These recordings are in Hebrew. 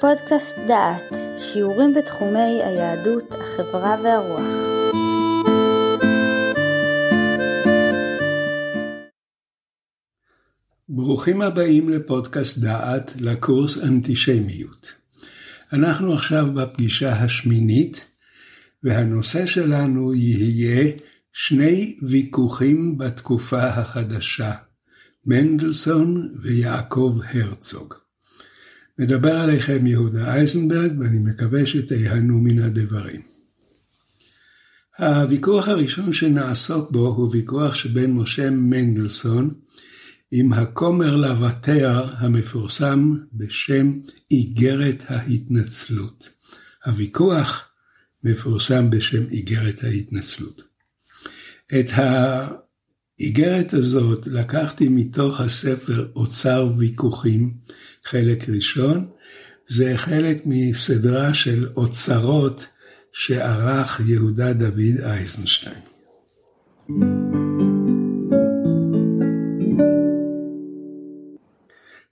פודקאסט דעת, שיעורים בתחומי היהדות, החברה והרוח. ברוכים הבאים לפודקאסט דעת לקורס אנטישמיות. אנחנו עכשיו בפגישה השמינית, והנושא שלנו יהיה שני ויכוחים בתקופה החדשה, מנדלסון ויעקב הרצוג. מדבר עליכם יהודה אייזנברג, ואני מקווה שתיהנו מן הדברים. הוויכוח הראשון שנעסוק בו הוא ויכוח שבין משה מנדלסון עם הכומר לוותר המפורסם בשם איגרת ההתנצלות. הוויכוח מפורסם בשם איגרת ההתנצלות. את האיגרת הזאת לקחתי מתוך הספר אוצר ויכוחים, חלק ראשון, זה חלק מסדרה של אוצרות שערך יהודה דוד אייזנשטיין.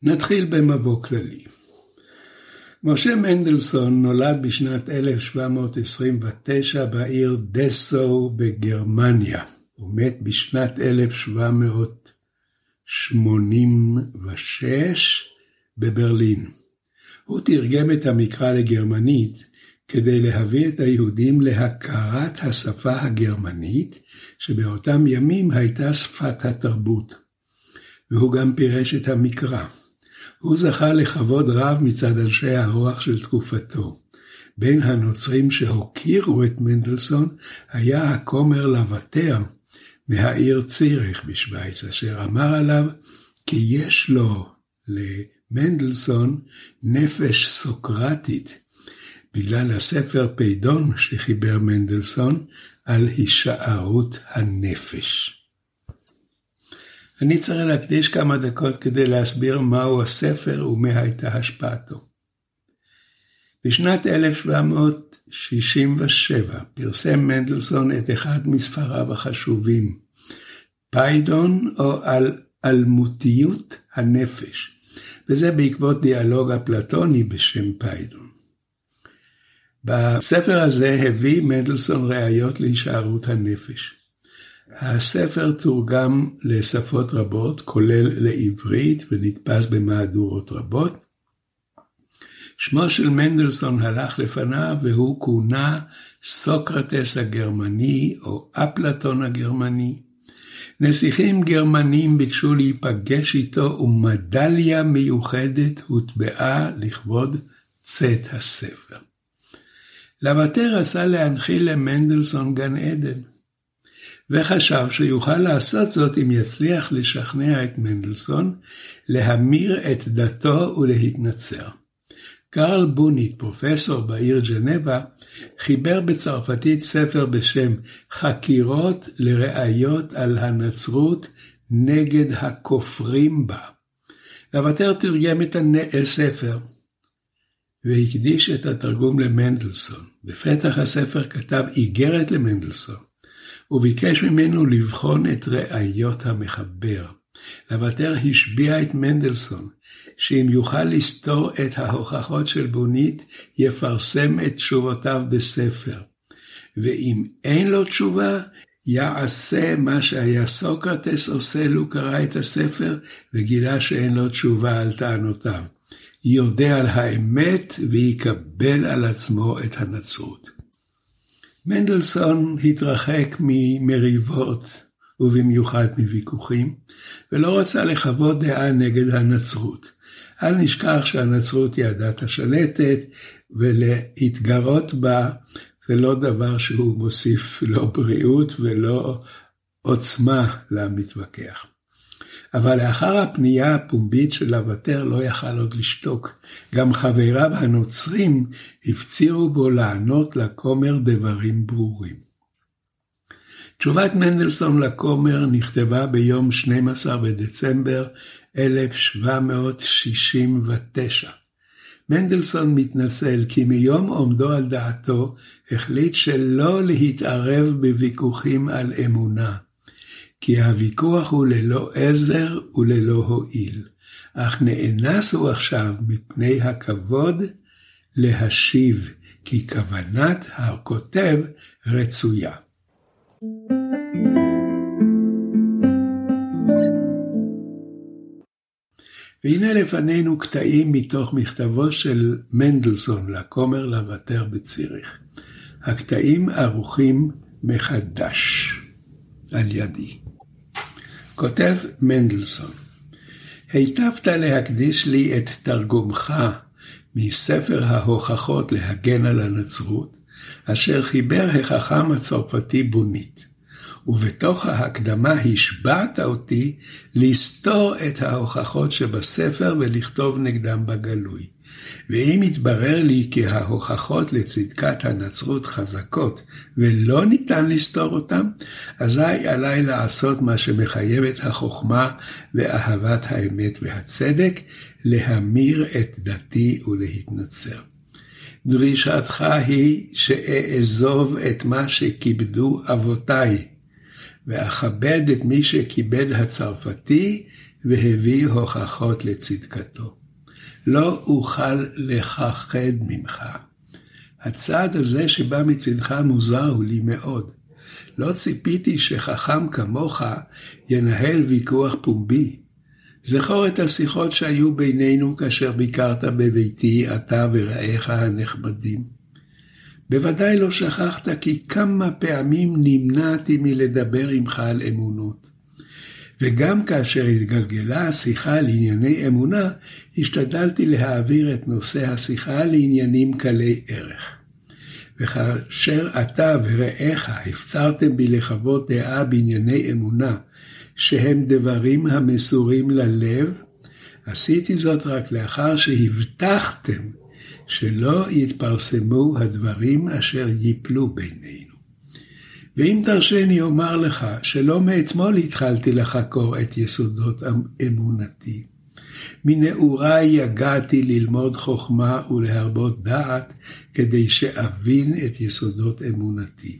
נתחיל במבוא כללי. משה מנדלסון נולד בשנת 1729 בעיר דסו בגרמניה. הוא מת בשנת 1786 בברלין. הוא תרגם את המקרא לגרמנית כדי להביא את היהודים להכרת השפה הגרמנית, שבאותם ימים הייתה שפת התרבות. והוא גם פירש את המקרא. הוא זכה לכבוד רב מצד אנשי הרוח של תקופתו. בין הנוצרים שהוקירו את מנדלסון היה הכומר לבטר מהעיר ציריך בשוויץ, אשר אמר עליו כי יש לו, למנדלסון, נפש סוקרטית, בגלל הספר פיידון שחיבר מנדלסון על הישארות הנפש. אני צריך להקדיש כמה דקות כדי להסביר מהו הספר ומה הייתה השפעתו. בשנת 1767 פרסם מנדלסון את אחד מספריו החשובים, פיידון או על אלמותיות הנפש, וזה בעקבות דיאלוג אפלטוני בשם פיידון. בספר הזה הביא מנדלסון ראיות להישארות הנפש. הספר תורגם לשפות רבות, כולל לעברית, ונדפס במהדורות רבות. שמו של מנדלסון הלך לפניו והוא כונה סוקרטס הגרמני או אפלטון הגרמני. נסיכים גרמנים ביקשו להיפגש איתו ומדליה מיוחדת הוטבעה לכבוד צאת הספר. לוותר רצה להנחיל למנדלסון גן עדן. וחשב שיוכל לעשות זאת אם יצליח לשכנע את מנדלסון להמיר את דתו ולהתנצר. קרל בוניט, פרופסור בעיר ג'נבה, חיבר בצרפתית ספר בשם חקירות לראיות על הנצרות נגד הכופרים בה. לוותר תרגם את הספר והקדיש את התרגום למנדלסון. בפתח הספר כתב איגרת למנדלסון. וביקש ממנו לבחון את ראיות המחבר. לוותר השביע את מנדלסון, שאם יוכל לסתור את ההוכחות של בונית, יפרסם את תשובותיו בספר. ואם אין לו תשובה, יעשה מה שהיה סוקרטס עושה לו קרא את הספר, וגילה שאין לו תשובה על טענותיו. יודע על האמת ויקבל על עצמו את הנצרות. מנדלסון התרחק ממריבות ובמיוחד מוויכוחים, ולא רצה לחוות דעה נגד הנצרות. אל נשכח שהנצרות היא הדת השלטת, ולהתגרות בה זה לא דבר שהוא מוסיף לא בריאות ולא עוצמה למתווכח. אבל לאחר הפנייה הפומבית של אבטר לא יכל עוד לשתוק. גם חבריו הנוצרים הפצירו בו לענות לכומר דברים ברורים. תשובת מנדלסון לכומר נכתבה ביום 12 בדצמבר 1769. מנדלסון מתנצל כי מיום עומדו על דעתו החליט שלא להתערב בוויכוחים על אמונה. כי הוויכוח הוא ללא עזר וללא הועיל, אך נאנס הוא עכשיו מפני הכבוד להשיב, כי כוונת הכותב רצויה. והנה לפנינו קטעים מתוך מכתבו של מנדלסון לכומר לוותר בציריך. הקטעים ערוכים מחדש על ידי. כותב מנדלסון, היטבת להקדיש לי את תרגומך מספר ההוכחות להגן על הנצרות, אשר חיבר החכם הצרפתי בונית. ובתוך ההקדמה השבעת אותי לסתור את ההוכחות שבספר ולכתוב נגדם בגלוי. ואם יתברר לי כי ההוכחות לצדקת הנצרות חזקות ולא ניתן לסתור אותם, אזי עליי לעשות מה שמחייבת החוכמה ואהבת האמת והצדק, להמיר את דתי ולהתנצר. דרישתך היא שאעזוב את מה שכיבדו אבותיי, ואכבד את מי שכיבד הצרפתי והביא הוכחות לצדקתו. לא אוכל לכחד ממך. הצעד הזה שבא מצדך מוזר הוא לי מאוד. לא ציפיתי שחכם כמוך ינהל ויכוח פומבי. זכור את השיחות שהיו בינינו כאשר ביקרת בביתי, אתה ורעיך הנחמדים. בוודאי לא שכחת כי כמה פעמים נמנעתי מלדבר עמך על אמונות. וגם כאשר התגלגלה השיחה לענייני אמונה, השתדלתי להעביר את נושא השיחה לעניינים קלי ערך. וכאשר אתה ורעיך הפצרתם בי לחוות דעה בענייני אמונה, שהם דברים המסורים ללב, עשיתי זאת רק לאחר שהבטחתם שלא יתפרסמו הדברים אשר ייפלו בינינו. ואם תרשני אומר לך שלא מאתמול התחלתי לחקור את יסודות אמונתי. מנעוריי יגעתי ללמוד חוכמה ולהרבות דעת כדי שאבין את יסודות אמונתי.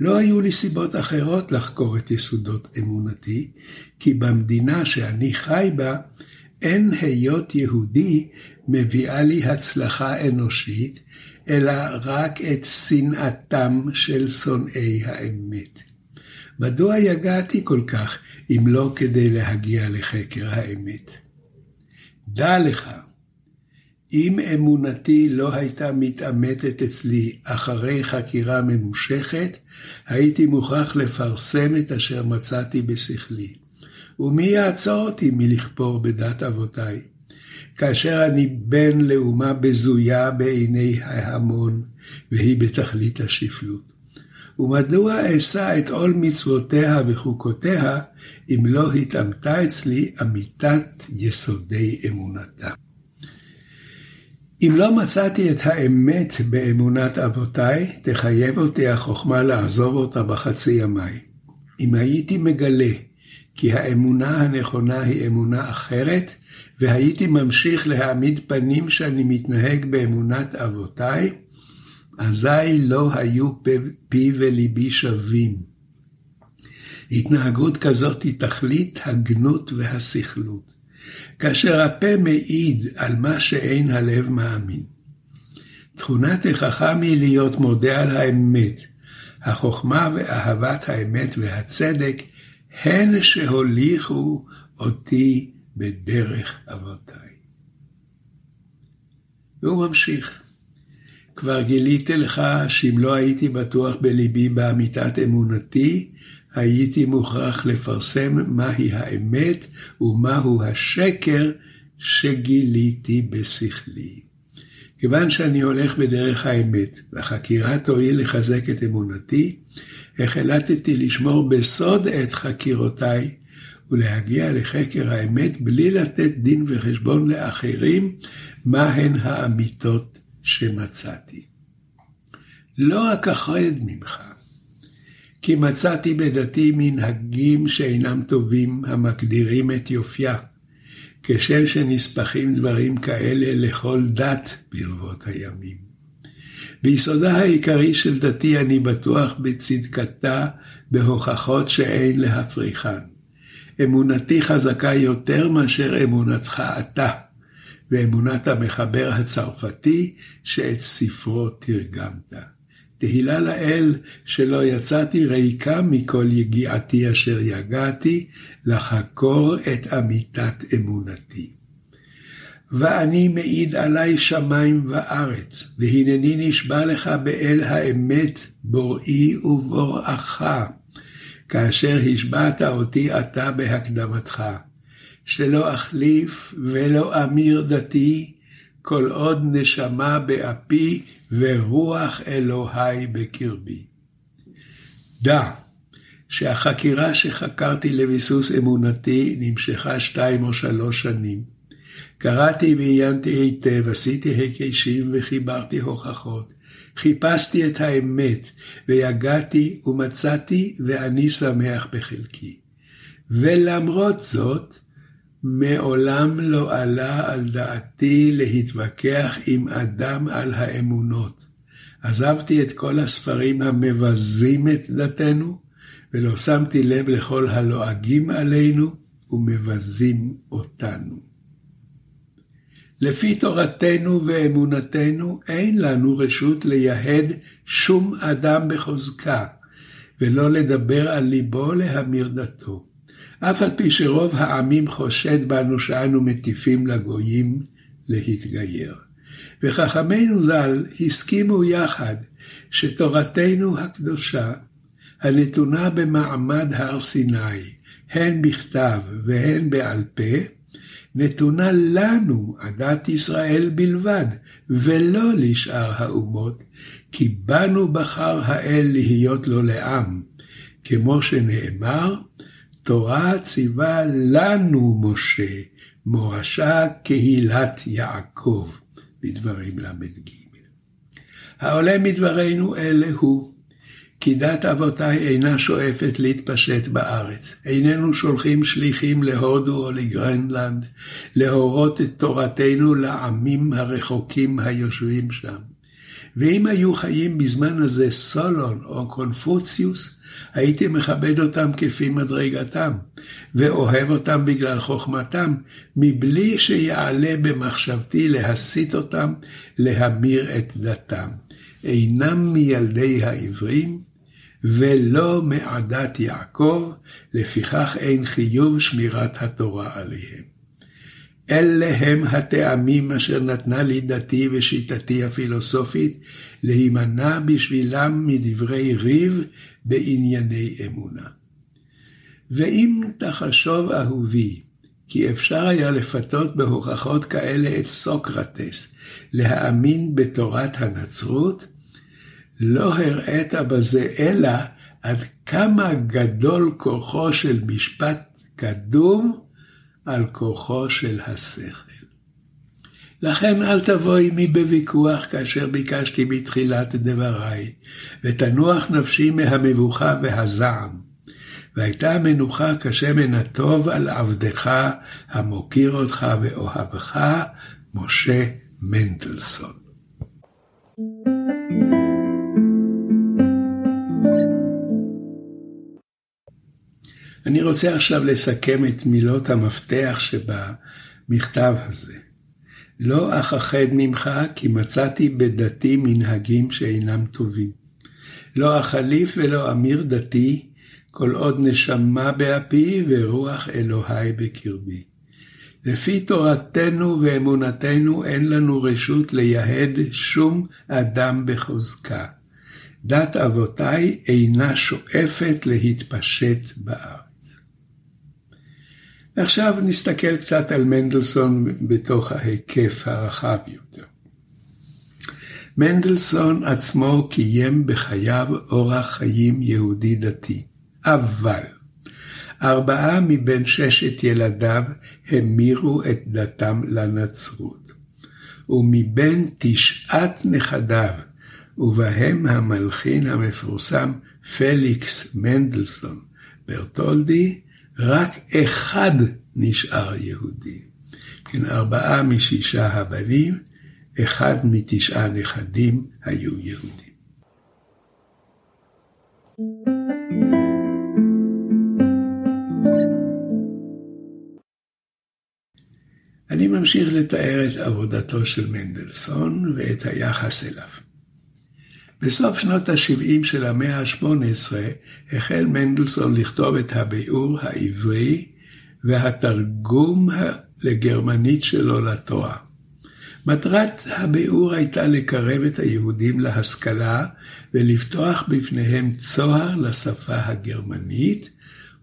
לא היו לי סיבות אחרות לחקור את יסודות אמונתי, כי במדינה שאני חי בה, אין היות יהודי מביאה לי הצלחה אנושית, אלא רק את שנאתם של שונאי האמת. מדוע יגעתי כל כך, אם לא כדי להגיע לחקר האמת? דע לך, אם אמונתי לא הייתה מתעמתת אצלי אחרי חקירה ממושכת, הייתי מוכרח לפרסם את אשר מצאתי בשכלי. ומי יעצור אותי מלכפור בדת אבותיי? כאשר אני בן לאומה בזויה בעיני ההמון, והיא בתכלית השפלות. ומדוע אשא את עול מצוותיה וחוקותיה, אם לא התאמתה אצלי אמיתת יסודי אמונתה? אם לא מצאתי את האמת באמונת אבותיי, תחייב אותי החוכמה לעזוב אותה בחצי ימיי. אם הייתי מגלה כי האמונה הנכונה היא אמונה אחרת, והייתי ממשיך להעמיד פנים שאני מתנהג באמונת אבותיי, אזי לא היו פי וליבי שווים. התנהגות כזאת היא תכלית הגנות והסכלות, כאשר הפה מעיד על מה שאין הלב מאמין. תכונת החכם היא להיות מודה על האמת, החוכמה ואהבת האמת והצדק הן שהוליכו אותי בדרך אבותיי. והוא ממשיך. כבר גיליתי לך שאם לא הייתי בטוח בליבי באמיתת אמונתי, הייתי מוכרח לפרסם מהי האמת ומהו השקר שגיליתי בשכלי. כיוון שאני הולך בדרך האמת, והחקירה תועיל לחזק את אמונתי, החלטתי לשמור בסוד את חקירותיי ולהגיע לחקר האמת בלי לתת דין וחשבון לאחרים מהן האמיתות שמצאתי. לא אכחד ממך, כי מצאתי בדתי מנהגים שאינם טובים המגדירים את יופייה, כשם שנספחים דברים כאלה לכל דת ברבות הימים. ביסודה העיקרי של דתי אני בטוח בצדקתה בהוכחות שאין להפריכן. אמונתי חזקה יותר מאשר אמונתך אתה, ואמונת המחבר הצרפתי שאת ספרו תרגמת. תהילה לאל שלא יצאתי ריקה מכל יגיעתי אשר יגעתי, לחקור את אמיתת אמונתי. ואני מעיד עלי שמיים וארץ, והנני נשבע לך באל האמת, בוראי ובוראך, כאשר השבעת אותי אתה בהקדמתך, שלא אחליף ולא אמיר דתי, כל עוד נשמה באפי ורוח אלוהי בקרבי. דע שהחקירה שחקרתי לביסוס אמונתי נמשכה שתיים או שלוש שנים. קראתי ועיינתי היטב, עשיתי היקשים וחיברתי הוכחות. חיפשתי את האמת, ויגעתי ומצאתי, ואני שמח בחלקי. ולמרות זאת, מעולם לא עלה על דעתי להתווכח עם אדם על האמונות. עזבתי את כל הספרים המבזים את דתנו, ולא שמתי לב לכל הלועגים עלינו ומבזים אותנו. לפי תורתנו ואמונתנו אין לנו רשות לייהד שום אדם בחוזקה, ולא לדבר על ליבו להמיר דתו. אף על פי שרוב העמים חושד בנו שאנו מטיפים לגויים להתגייר. וחכמינו ז"ל הסכימו יחד שתורתנו הקדושה, הנתונה במעמד הר סיני, הן בכתב והן בעל פה, נתונה לנו, עדת ישראל בלבד, ולא לשאר האומות, כי בנו בחר האל להיות לו לעם, כמו שנאמר, תורה ציווה לנו משה, מורשה קהילת יעקב, בדברים ל"ג. העולה מדברינו אלה הוא, כי דת אבותיי אינה שואפת להתפשט בארץ. איננו שולחים שליחים להודו או לגרנלנד, להורות את תורתנו לעמים הרחוקים היושבים שם. ואם היו חיים בזמן הזה סולון או קונפוציוס, הייתי מכבד אותם כפי מדרגתם, ואוהב אותם בגלל חוכמתם, מבלי שיעלה במחשבתי להסית אותם להמיר את דתם. אינם מילדי העברים, ולא מעדת יעקב, לפיכך אין חיוב שמירת התורה עליהם. אלה הם הטעמים אשר נתנה לי דתי ושיטתי הפילוסופית להימנע בשבילם מדברי ריב בענייני אמונה. ואם תחשוב אהובי, כי אפשר היה לפתות בהוכחות כאלה את סוקרטס, להאמין בתורת הנצרות, לא הראית בזה אלא עד כמה גדול כוחו של משפט קדום על כוחו של השכל. לכן אל תבוא עמי בוויכוח כאשר ביקשתי בתחילת דבריי, ותנוח נפשי מהמבוכה והזעם. והייתה המנוחה כשמן הטוב על עבדך, המוקיר אותך ואוהבך, משה מנדלסון. אני רוצה עכשיו לסכם את מילות המפתח שבמכתב הזה. לא אכחד ממך, כי מצאתי בדתי מנהגים שאינם טובים. לא אחליף ולא אמיר דתי, כל עוד נשמה באפי ורוח אלוהי בקרבי. לפי תורתנו ואמונתנו אין לנו רשות לייהד שום אדם בחוזקה. דת אבותיי אינה שואפת להתפשט בארץ. עכשיו נסתכל קצת על מנדלסון בתוך ההיקף הרחב יותר. מנדלסון עצמו קיים בחייו אורח חיים יהודי דתי, אבל ארבעה מבין ששת ילדיו המירו את דתם לנצרות, ומבין תשעת נכדיו, ובהם המלחין המפורסם פליקס מנדלסון ברטולדי, רק אחד נשאר יהודי. כן, ארבעה משישה הבנים, אחד מתשעה נכדים היו יהודים. אני ממשיך לתאר את עבודתו של מנדלסון ואת היחס אליו. בסוף שנות ה-70 של המאה ה-18 החל מנדלסון לכתוב את הביאור העברי והתרגום לגרמנית שלו לתורה. מטרת הביאור הייתה לקרב את היהודים להשכלה ולפתוח בפניהם צוהר לשפה הגרמנית,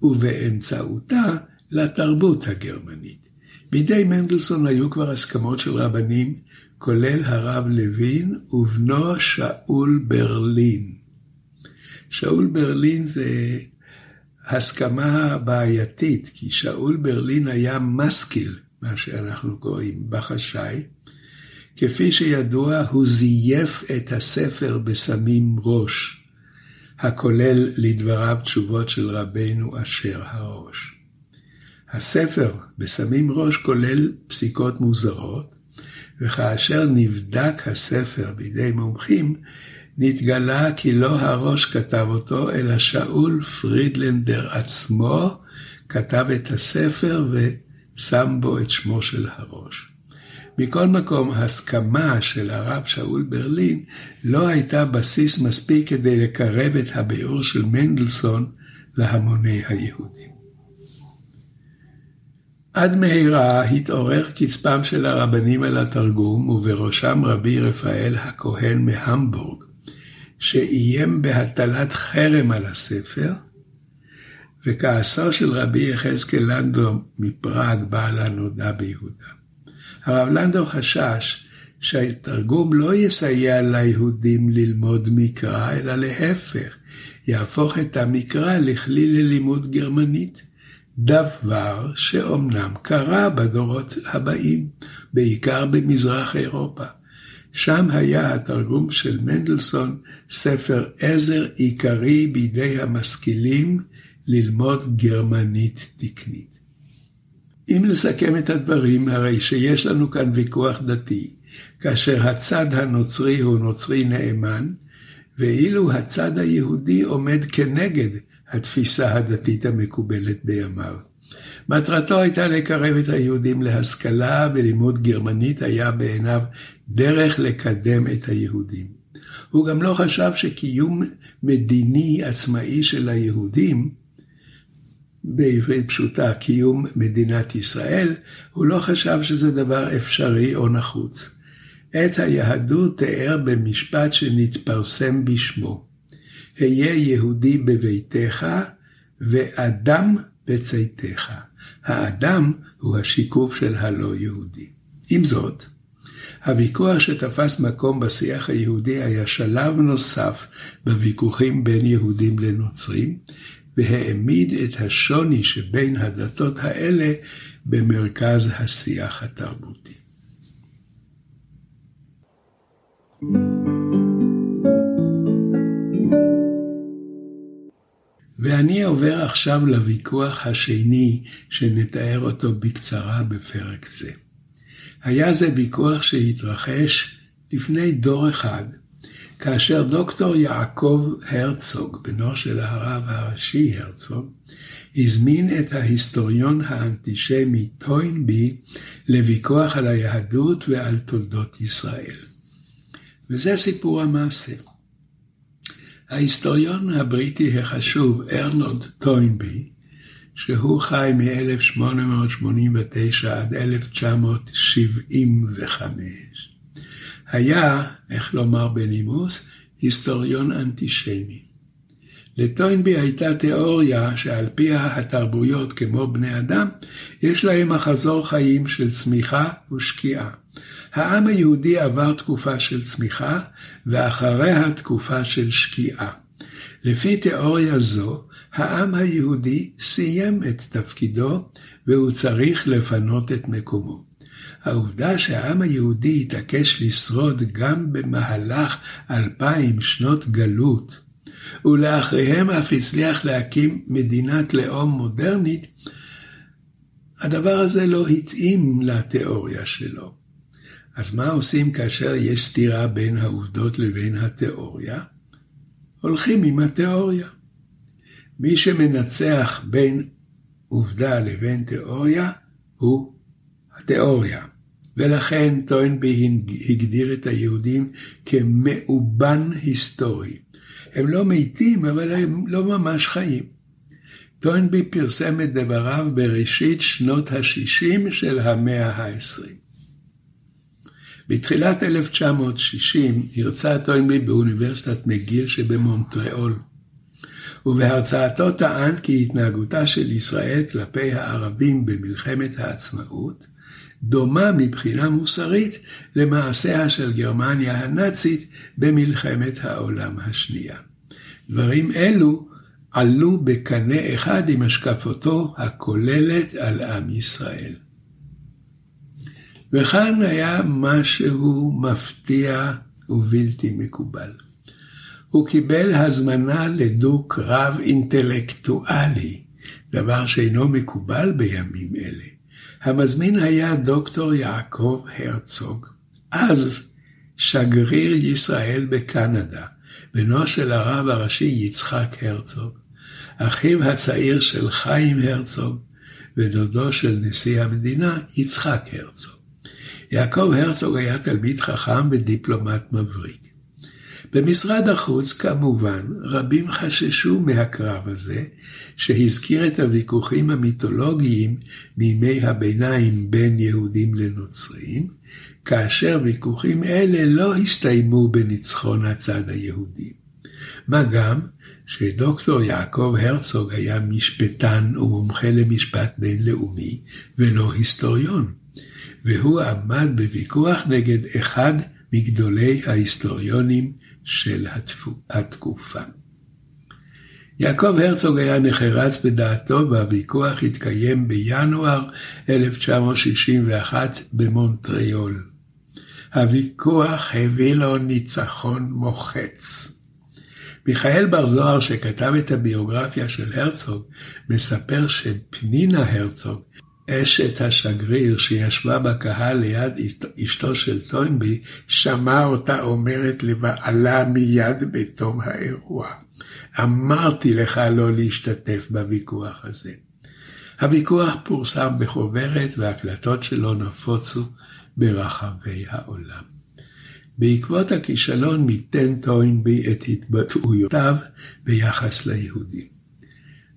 ובאמצעותה לתרבות הגרמנית. בידי מנדלסון היו כבר הסכמות של רבנים, כולל הרב לוין ובנו שאול ברלין. שאול ברלין זה הסכמה בעייתית, כי שאול ברלין היה משכיל, מה שאנחנו קוראים בחשאי. כפי שידוע, הוא זייף את הספר בסמים ראש, הכולל לדבריו תשובות של רבנו אשר הראש. הספר בסמים ראש כולל פסיקות מוזרות, וכאשר נבדק הספר בידי מומחים, נתגלה כי לא הראש כתב אותו, אלא שאול פרידלנדר עצמו כתב את הספר ושם בו את שמו של הראש. מכל מקום, הסכמה של הרב שאול ברלין לא הייתה בסיס מספיק כדי לקרב את הביאור של מנדלסון להמוני היהודים. עד מהרה התעורר קצפם של הרבנים על התרגום, ובראשם רבי רפאל הכהן מהמבורג, שאיים בהטלת חרם על הספר, וכעסו של רבי יחזקאל לנדו מפראג בעל הנודע ביהודה. הרב לנדו חשש שהתרגום לא יסייע ליהודים ללמוד מקרא, אלא להפך, יהפוך את המקרא לכלי ללימוד גרמנית. דבר שאומנם קרה בדורות הבאים, בעיקר במזרח אירופה. שם היה התרגום של מנדלסון ספר עזר עיקרי בידי המשכילים ללמוד גרמנית תקנית. אם לסכם את הדברים, הרי שיש לנו כאן ויכוח דתי, כאשר הצד הנוצרי הוא נוצרי נאמן, ואילו הצד היהודי עומד כנגד התפיסה הדתית המקובלת בימיו. מטרתו הייתה לקרב את היהודים להשכלה ולימוד גרמנית היה בעיניו דרך לקדם את היהודים. הוא גם לא חשב שקיום מדיני עצמאי של היהודים, בעברית פשוטה, קיום מדינת ישראל, הוא לא חשב שזה דבר אפשרי או נחוץ. את היהדות תיאר במשפט שנתפרסם בשמו. היה יהודי בביתך ואדם בצאתך. האדם הוא השיקוף של הלא יהודי. עם זאת, הוויכוח שתפס מקום בשיח היהודי היה שלב נוסף בוויכוחים בין יהודים לנוצרים, והעמיד את השוני שבין הדתות האלה במרכז השיח התרבותי. ואני עובר עכשיו לוויכוח השני שנתאר אותו בקצרה בפרק זה. היה זה ויכוח שהתרחש לפני דור אחד, כאשר דוקטור יעקב הרצוג, בנו של הרב הראשי הרצוג, הזמין את ההיסטוריון האנטישמי טוינבי לוויכוח על היהדות ועל תולדות ישראל. וזה סיפור המעשה. ההיסטוריון הבריטי החשוב ארנולד טוינבי, שהוא חי מ-1889 עד 1975, היה, איך לומר בנימוס, היסטוריון אנטישמי. לטוינבי הייתה תיאוריה שעל פיה התרבויות כמו בני אדם, יש להם מחזור חיים של צמיחה ושקיעה. העם היהודי עבר תקופה של צמיחה, ואחריה תקופה של שקיעה. לפי תיאוריה זו, העם היהודי סיים את תפקידו, והוא צריך לפנות את מקומו. העובדה שהעם היהודי התעקש לשרוד גם במהלך אלפיים שנות גלות, ולאחריהם אף הצליח להקים מדינת לאום מודרנית, הדבר הזה לא התאים לתיאוריה שלו. אז מה עושים כאשר יש סתירה בין העובדות לבין התיאוריה? הולכים עם התיאוריה. מי שמנצח בין עובדה לבין תיאוריה הוא התיאוריה. ולכן טוינבי הגדיר את היהודים כמאובן היסטורי. הם לא מתים, אבל הם לא ממש חיים. טוינבי פרסם את דבריו בראשית שנות ה-60 של המאה ה-20. בתחילת 1960 הרצה טוינבי באוניברסיטת מגיל שבמונטריאול, ובהרצאתו טען כי התנהגותה של ישראל כלפי הערבים במלחמת העצמאות דומה מבחינה מוסרית למעשיה של גרמניה הנאצית במלחמת העולם השנייה. דברים אלו עלו בקנה אחד עם השקפתו הכוללת על עם ישראל. וכאן היה משהו מפתיע ובלתי מקובל. הוא קיבל הזמנה לדו-קרב אינטלקטואלי, דבר שאינו מקובל בימים אלה. המזמין היה דוקטור יעקב הרצוג, אז שגריר ישראל בקנדה, בנו של הרב הראשי יצחק הרצוג, אחיו הצעיר של חיים הרצוג ודודו של נשיא המדינה יצחק הרצוג. יעקב הרצוג היה תלמיד חכם ודיפלומט מבריק. במשרד החוץ, כמובן, רבים חששו מהקרב הזה, שהזכיר את הוויכוחים המיתולוגיים מימי הביניים בין יהודים לנוצרים, כאשר ויכוחים אלה לא הסתיימו בניצחון הצד היהודי. מה גם שדוקטור יעקב הרצוג היה משפטן ומומחה למשפט בינלאומי ולא היסטוריון, והוא עמד בוויכוח נגד אחד מגדולי ההיסטוריונים של התקופה. יעקב הרצוג היה נחרץ בדעתו והוויכוח התקיים בינואר 1961 במונטריאול. הוויכוח הביא לו ניצחון מוחץ. מיכאל בר זוהר, שכתב את הביוגרפיה של הרצוג, מספר שפנינה הרצוג, אשת השגריר שישבה בקהל ליד אשתו של טוינבי, שמעה אותה אומרת לבעלה מיד בתום האירוע. אמרתי לך לא להשתתף בוויכוח הזה. הוויכוח פורסם בחוברת והקלטות שלו נפוצו ברחבי העולם. בעקבות הכישלון מיתן טוינבי את התבטאויותיו ביחס ליהודים.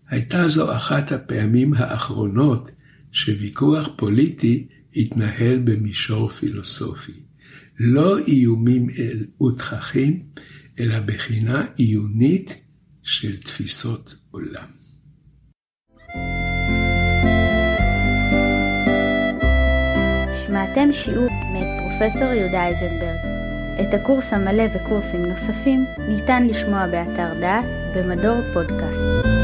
הייתה זו אחת הפעמים האחרונות שוויכוח פוליטי התנהל במישור פילוסופי. לא איומים ותככים, אלא בחינה עיונית של תפיסות עולם. שמעתם שיעור מאת פרופסור יהודה איזנברג. את הקורס המלא וקורסים נוספים ניתן לשמוע באתר דעת במדור פודקאסט.